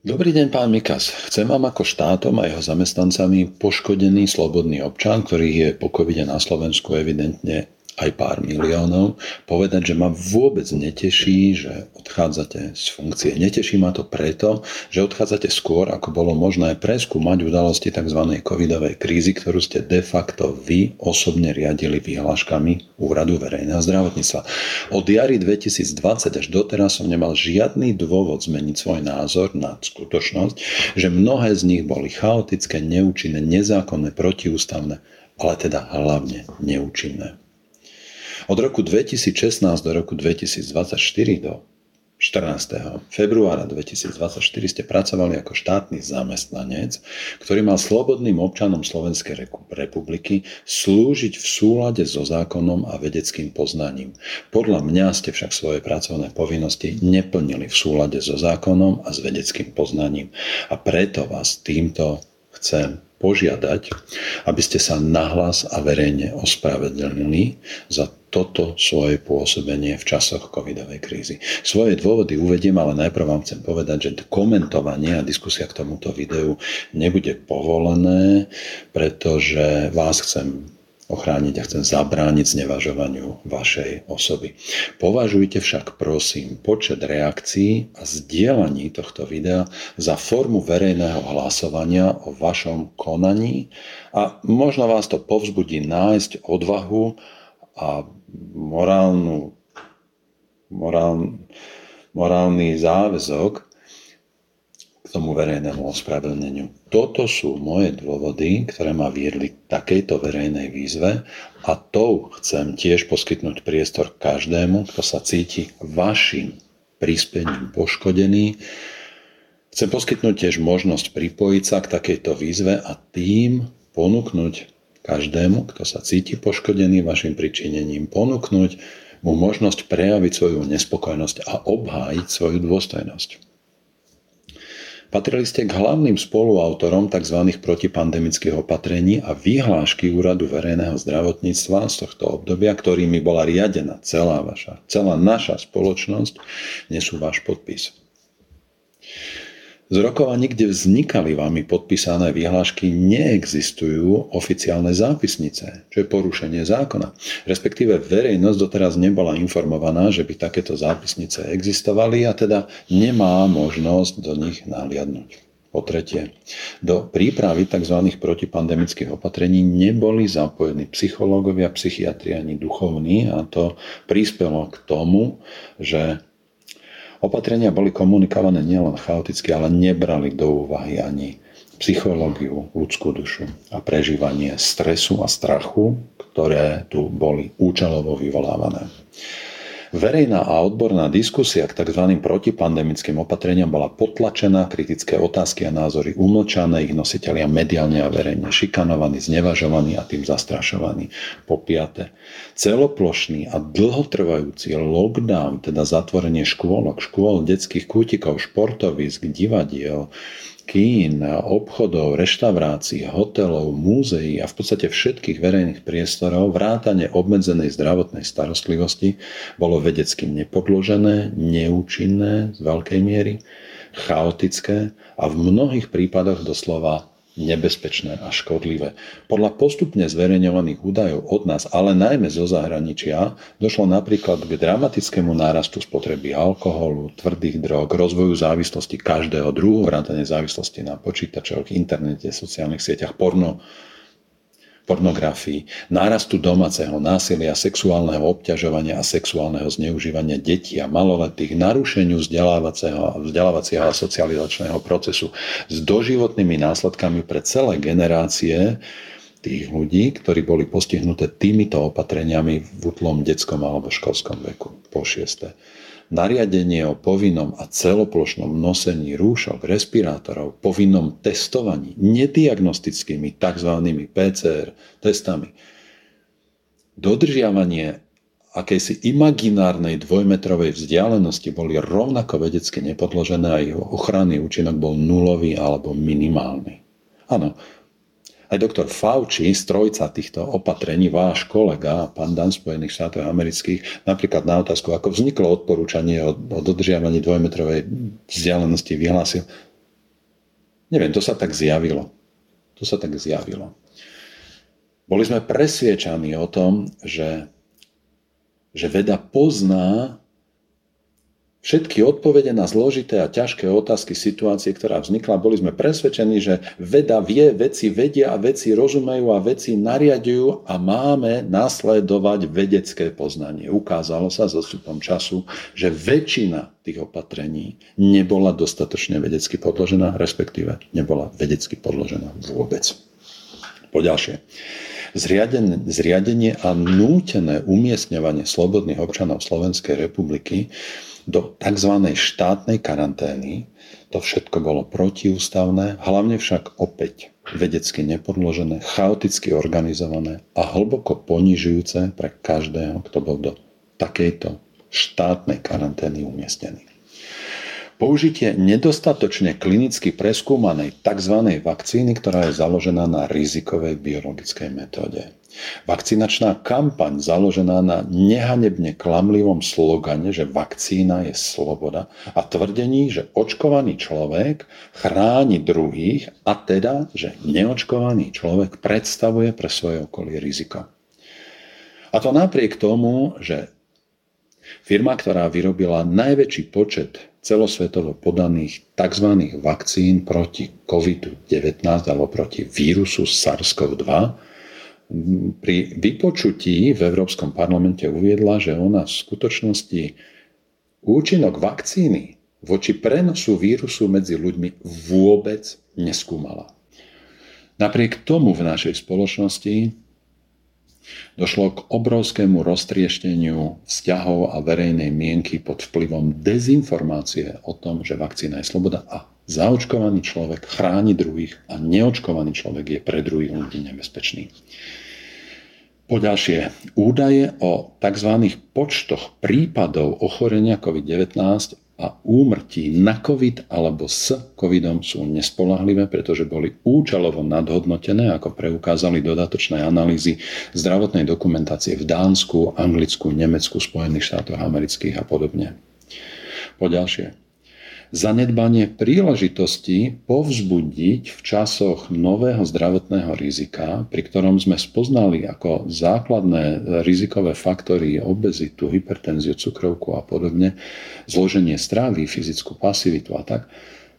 Dobrý deň, pán Mikas. Chcem vám ako štátom a jeho zamestnancami poškodený slobodný občan, ktorý je po covide na Slovensku evidentne aj pár miliónov, povedať, že ma vôbec neteší, že odchádzate z funkcie. Neteší ma to preto, že odchádzate skôr, ako bolo možné preskúmať udalosti tzv. covidovej krízy, ktorú ste de facto vy osobne riadili vyhláškami Úradu verejného zdravotníctva. Od jary 2020 až doteraz som nemal žiadny dôvod zmeniť svoj názor na skutočnosť, že mnohé z nich boli chaotické, neúčinné, nezákonné, protiústavné, ale teda hlavne neúčinné. Od roku 2016 do roku 2024 do 14. februára 2024 ste pracovali ako štátny zamestnanec, ktorý mal slobodným občanom Slovenskej republiky slúžiť v súlade so zákonom a vedeckým poznaním. Podľa mňa ste však svoje pracovné povinnosti neplnili v súlade so zákonom a s vedeckým poznaním. A preto vás týmto chcem požiadať, aby ste sa nahlas a verejne ospravedlnili za toto svoje pôsobenie v časoch covidovej krízy. Svoje dôvody uvediem, ale najprv vám chcem povedať, že komentovanie a diskusia k tomuto videu nebude povolené, pretože vás chcem ochrániť a chcem zabrániť znevažovaniu vašej osoby. Považujte však prosím počet reakcií a zdieľaní tohto videa za formu verejného hlasovania o vašom konaní a možno vás to povzbudí nájsť odvahu a morálnu, morál, morálny záväzok tomu verejnému ospravedlneniu. Toto sú moje dôvody, ktoré ma viedli k takejto verejnej výzve a tou chcem tiež poskytnúť priestor každému, kto sa cíti vašim prispením poškodený. Chcem poskytnúť tiež možnosť pripojiť sa k takejto výzve a tým ponúknuť každému, kto sa cíti poškodený vašim pričinením, ponúknuť mu možnosť prejaviť svoju nespokojnosť a obhájiť svoju dôstojnosť. Patrili ste k hlavným spoluautorom tzv. protipandemických opatrení a vyhlášky Úradu verejného zdravotníctva z tohto obdobia, ktorými bola riadená celá vaša, celá naša spoločnosť, nesú váš podpis. Z rokovaní, kde vznikali vami podpísané vyhlášky, neexistujú oficiálne zápisnice, čo je porušenie zákona. Respektíve verejnosť doteraz nebola informovaná, že by takéto zápisnice existovali a teda nemá možnosť do nich nahliadnúť. Po tretie, do prípravy tzv. protipandemických opatrení neboli zapojení psychológovia, psychiatri ani duchovní a to prispelo k tomu, že Opatrenia boli komunikované nielen chaoticky, ale nebrali do úvahy ani psychológiu, ľudskú dušu a prežívanie stresu a strachu, ktoré tu boli účelovo vyvolávané. Verejná a odborná diskusia k tzv. protipandemickým opatreniam bola potlačená, kritické otázky a názory umlčané, ich nositeľia mediálne a verejne šikanovaní, znevažovaní a tým zastrašovaní. Po piate, celoplošný a dlhotrvajúci lockdown, teda zatvorenie škôlok, škôl, detských kútikov, športovisk, divadiel, kín, obchodov, reštaurácií, hotelov, múzeí a v podstate všetkých verejných priestorov vrátane obmedzenej zdravotnej starostlivosti bolo vedecky nepodložené, neúčinné z veľkej miery, chaotické a v mnohých prípadoch doslova nebezpečné a škodlivé. Podľa postupne zverejňovaných údajov od nás, ale najmä zo zahraničia, došlo napríklad k dramatickému nárastu spotreby alkoholu, tvrdých drog, rozvoju závislosti každého druhu, vrátane závislosti na počítačoch, internete, sociálnych sieťach, porno, pornografii, nárastu domáceho násilia, sexuálneho obťažovania a sexuálneho zneužívania detí a maloletých, narušeniu vzdelávacieho, vzdelávacieho a socializačného procesu s doživotnými následkami pre celé generácie tých ľudí, ktorí boli postihnuté týmito opatreniami v útlom detskom alebo školskom veku. Po šieste nariadenie o povinnom a celoplošnom nosení rúšok, respirátorov, povinnom testovaní nediagnostickými tzv. PCR testami, dodržiavanie akejsi imaginárnej dvojmetrovej vzdialenosti boli rovnako vedecky nepodložené a jeho ochranný účinok bol nulový alebo minimálny. Áno, aj doktor Fauci, strojca týchto opatrení, váš kolega, pán Dan Spojených štátov amerických, napríklad na otázku, ako vzniklo odporúčanie o, o dodržiavaní dvojmetrovej vzdialenosti, vyhlásil, Neviem, to sa tak zjavilo. To sa tak zjavilo. Boli sme presviečaní o tom, že, že veda pozná všetky odpovede na zložité a ťažké otázky situácie, ktorá vznikla. Boli sme presvedčení, že veda vie, veci vedia a veci rozumejú a veci nariadujú a máme nasledovať vedecké poznanie. Ukázalo sa so stupom času, že väčšina tých opatrení nebola dostatočne vedecky podložená, respektíve nebola vedecky podložená vôbec. Poďalšie. Zriadenie, zriadenie a nútené umiestňovanie slobodných občanov Slovenskej republiky do tzv. štátnej karantény. To všetko bolo protiústavné, hlavne však opäť vedecky nepodložené, chaoticky organizované a hlboko ponižujúce pre každého, kto bol do takejto štátnej karantény umiestnený. Použitie nedostatočne klinicky preskúmanej tzv. vakcíny, ktorá je založená na rizikovej biologickej metóde. Vakcinačná kampaň založená na nehanebne klamlivom slogane, že vakcína je sloboda a tvrdení, že očkovaný človek chráni druhých a teda, že neočkovaný človek predstavuje pre svoje okolie riziko. A to napriek tomu, že firma, ktorá vyrobila najväčší počet celosvetovo podaných tzv. vakcín proti COVID-19 alebo proti vírusu SARS-CoV-2 pri vypočutí v Európskom parlamente uviedla, že ona v skutočnosti účinok vakcíny voči prenosu vírusu medzi ľuďmi vôbec neskúmala. Napriek tomu v našej spoločnosti Došlo k obrovskému roztriešteniu vzťahov a verejnej mienky pod vplyvom dezinformácie o tom, že vakcína je sloboda a zaočkovaný človek chráni druhých a neočkovaný človek je pre druhých ľudí nebezpečný. Poďalšie, údaje o tzv. počtoch prípadov ochorenia COVID-19 a úmrtí na COVID alebo s COVIDom sú nespolahlivé, pretože boli účelovo nadhodnotené, ako preukázali dodatočné analýzy zdravotnej dokumentácie v Dánsku, Anglicku, Nemecku, Spojených štátoch amerických a podobne. Poďalšie, zanedbanie príležitosti povzbudiť v časoch nového zdravotného rizika, pri ktorom sme spoznali ako základné rizikové faktory obezitu, hypertenziu, cukrovku a podobne, zloženie stravy, fyzickú pasivitu a tak,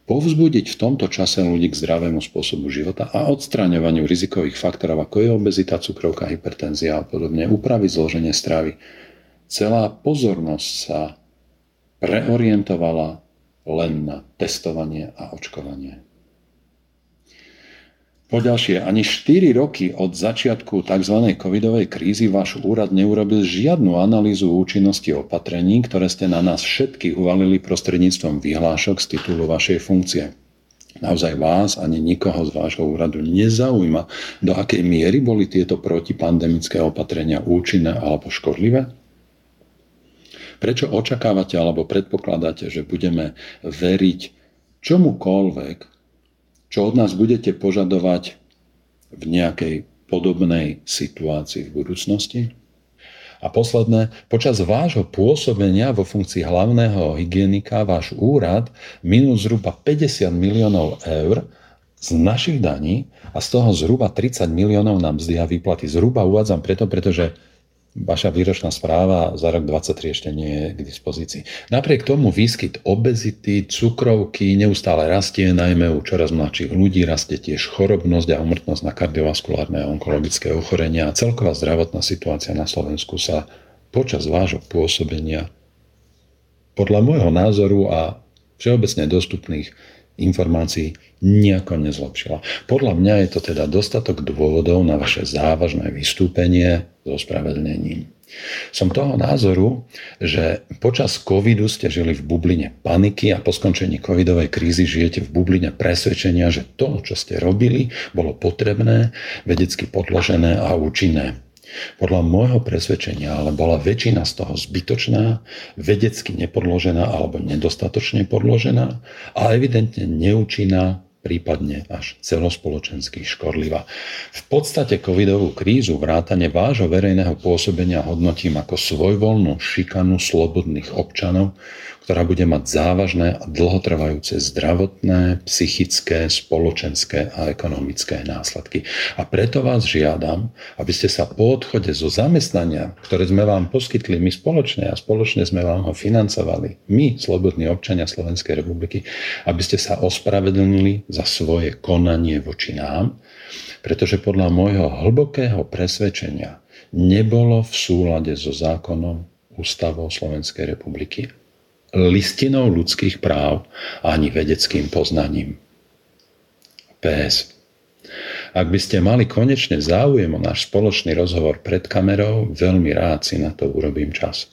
povzbudiť v tomto čase ľudí k zdravému spôsobu života a odstraňovaniu rizikových faktorov, ako je obezita, cukrovka, hypertenzia a podobne, upraviť zloženie stravy. Celá pozornosť sa preorientovala len na testovanie a očkovanie. Poďalšie, ani 4 roky od začiatku tzv. covidovej krízy váš úrad neurobil žiadnu analýzu účinnosti opatrení, ktoré ste na nás všetkých uvalili prostredníctvom vyhlášok z titulu vašej funkcie. Naozaj vás ani nikoho z vášho úradu nezaujíma, do akej miery boli tieto protipandemické opatrenia účinné alebo škodlivé? Prečo očakávate alebo predpokladáte, že budeme veriť čomukoľvek, čo od nás budete požadovať v nejakej podobnej situácii v budúcnosti? A posledné, počas vášho pôsobenia vo funkcii hlavného hygienika váš úrad minul zhruba 50 miliónov eur z našich daní a z toho zhruba 30 miliónov nám mzdy a výplaty. Zhruba uvádzam preto, pretože Vaša výročná správa za rok 2023 ešte nie je k dispozícii. Napriek tomu výskyt obezity, cukrovky neustále rastie, najmä u čoraz mladších ľudí, rastie tiež chorobnosť a umrtnosť na kardiovaskulárne a onkologické ochorenia a celková zdravotná situácia na Slovensku sa počas vášho pôsobenia podľa môjho názoru a všeobecne dostupných informácií nejako nezlepšila. Podľa mňa je to teda dostatok dôvodov na vaše závažné vystúpenie so spravedlnením. Som toho názoru, že počas covidu ste žili v bubline paniky a po skončení covidovej krízy žijete v bubline presvedčenia, že to, čo ste robili, bolo potrebné, vedecky podložené a účinné. Podľa môjho presvedčenia ale bola väčšina z toho zbytočná, vedecky nepodložená alebo nedostatočne podložená a evidentne neúčinná prípadne až celospoločensky škodlivá. V podstate covidovú krízu vrátane vášho verejného pôsobenia hodnotím ako svojvoľnú šikanu slobodných občanov, ktorá bude mať závažné a dlhotrvajúce zdravotné, psychické, spoločenské a ekonomické následky. A preto vás žiadam, aby ste sa po odchode zo zamestnania, ktoré sme vám poskytli my spoločne a spoločne sme vám ho financovali, my, slobodní občania Slovenskej republiky, aby ste sa ospravedlnili za svoje konanie voči nám, pretože podľa môjho hlbokého presvedčenia nebolo v súlade so zákonom Ústavou Slovenskej republiky listinou ľudských práv ani vedeckým poznaním. PS. Ak by ste mali konečne záujem o náš spoločný rozhovor pred kamerou, veľmi rád si na to urobím čas.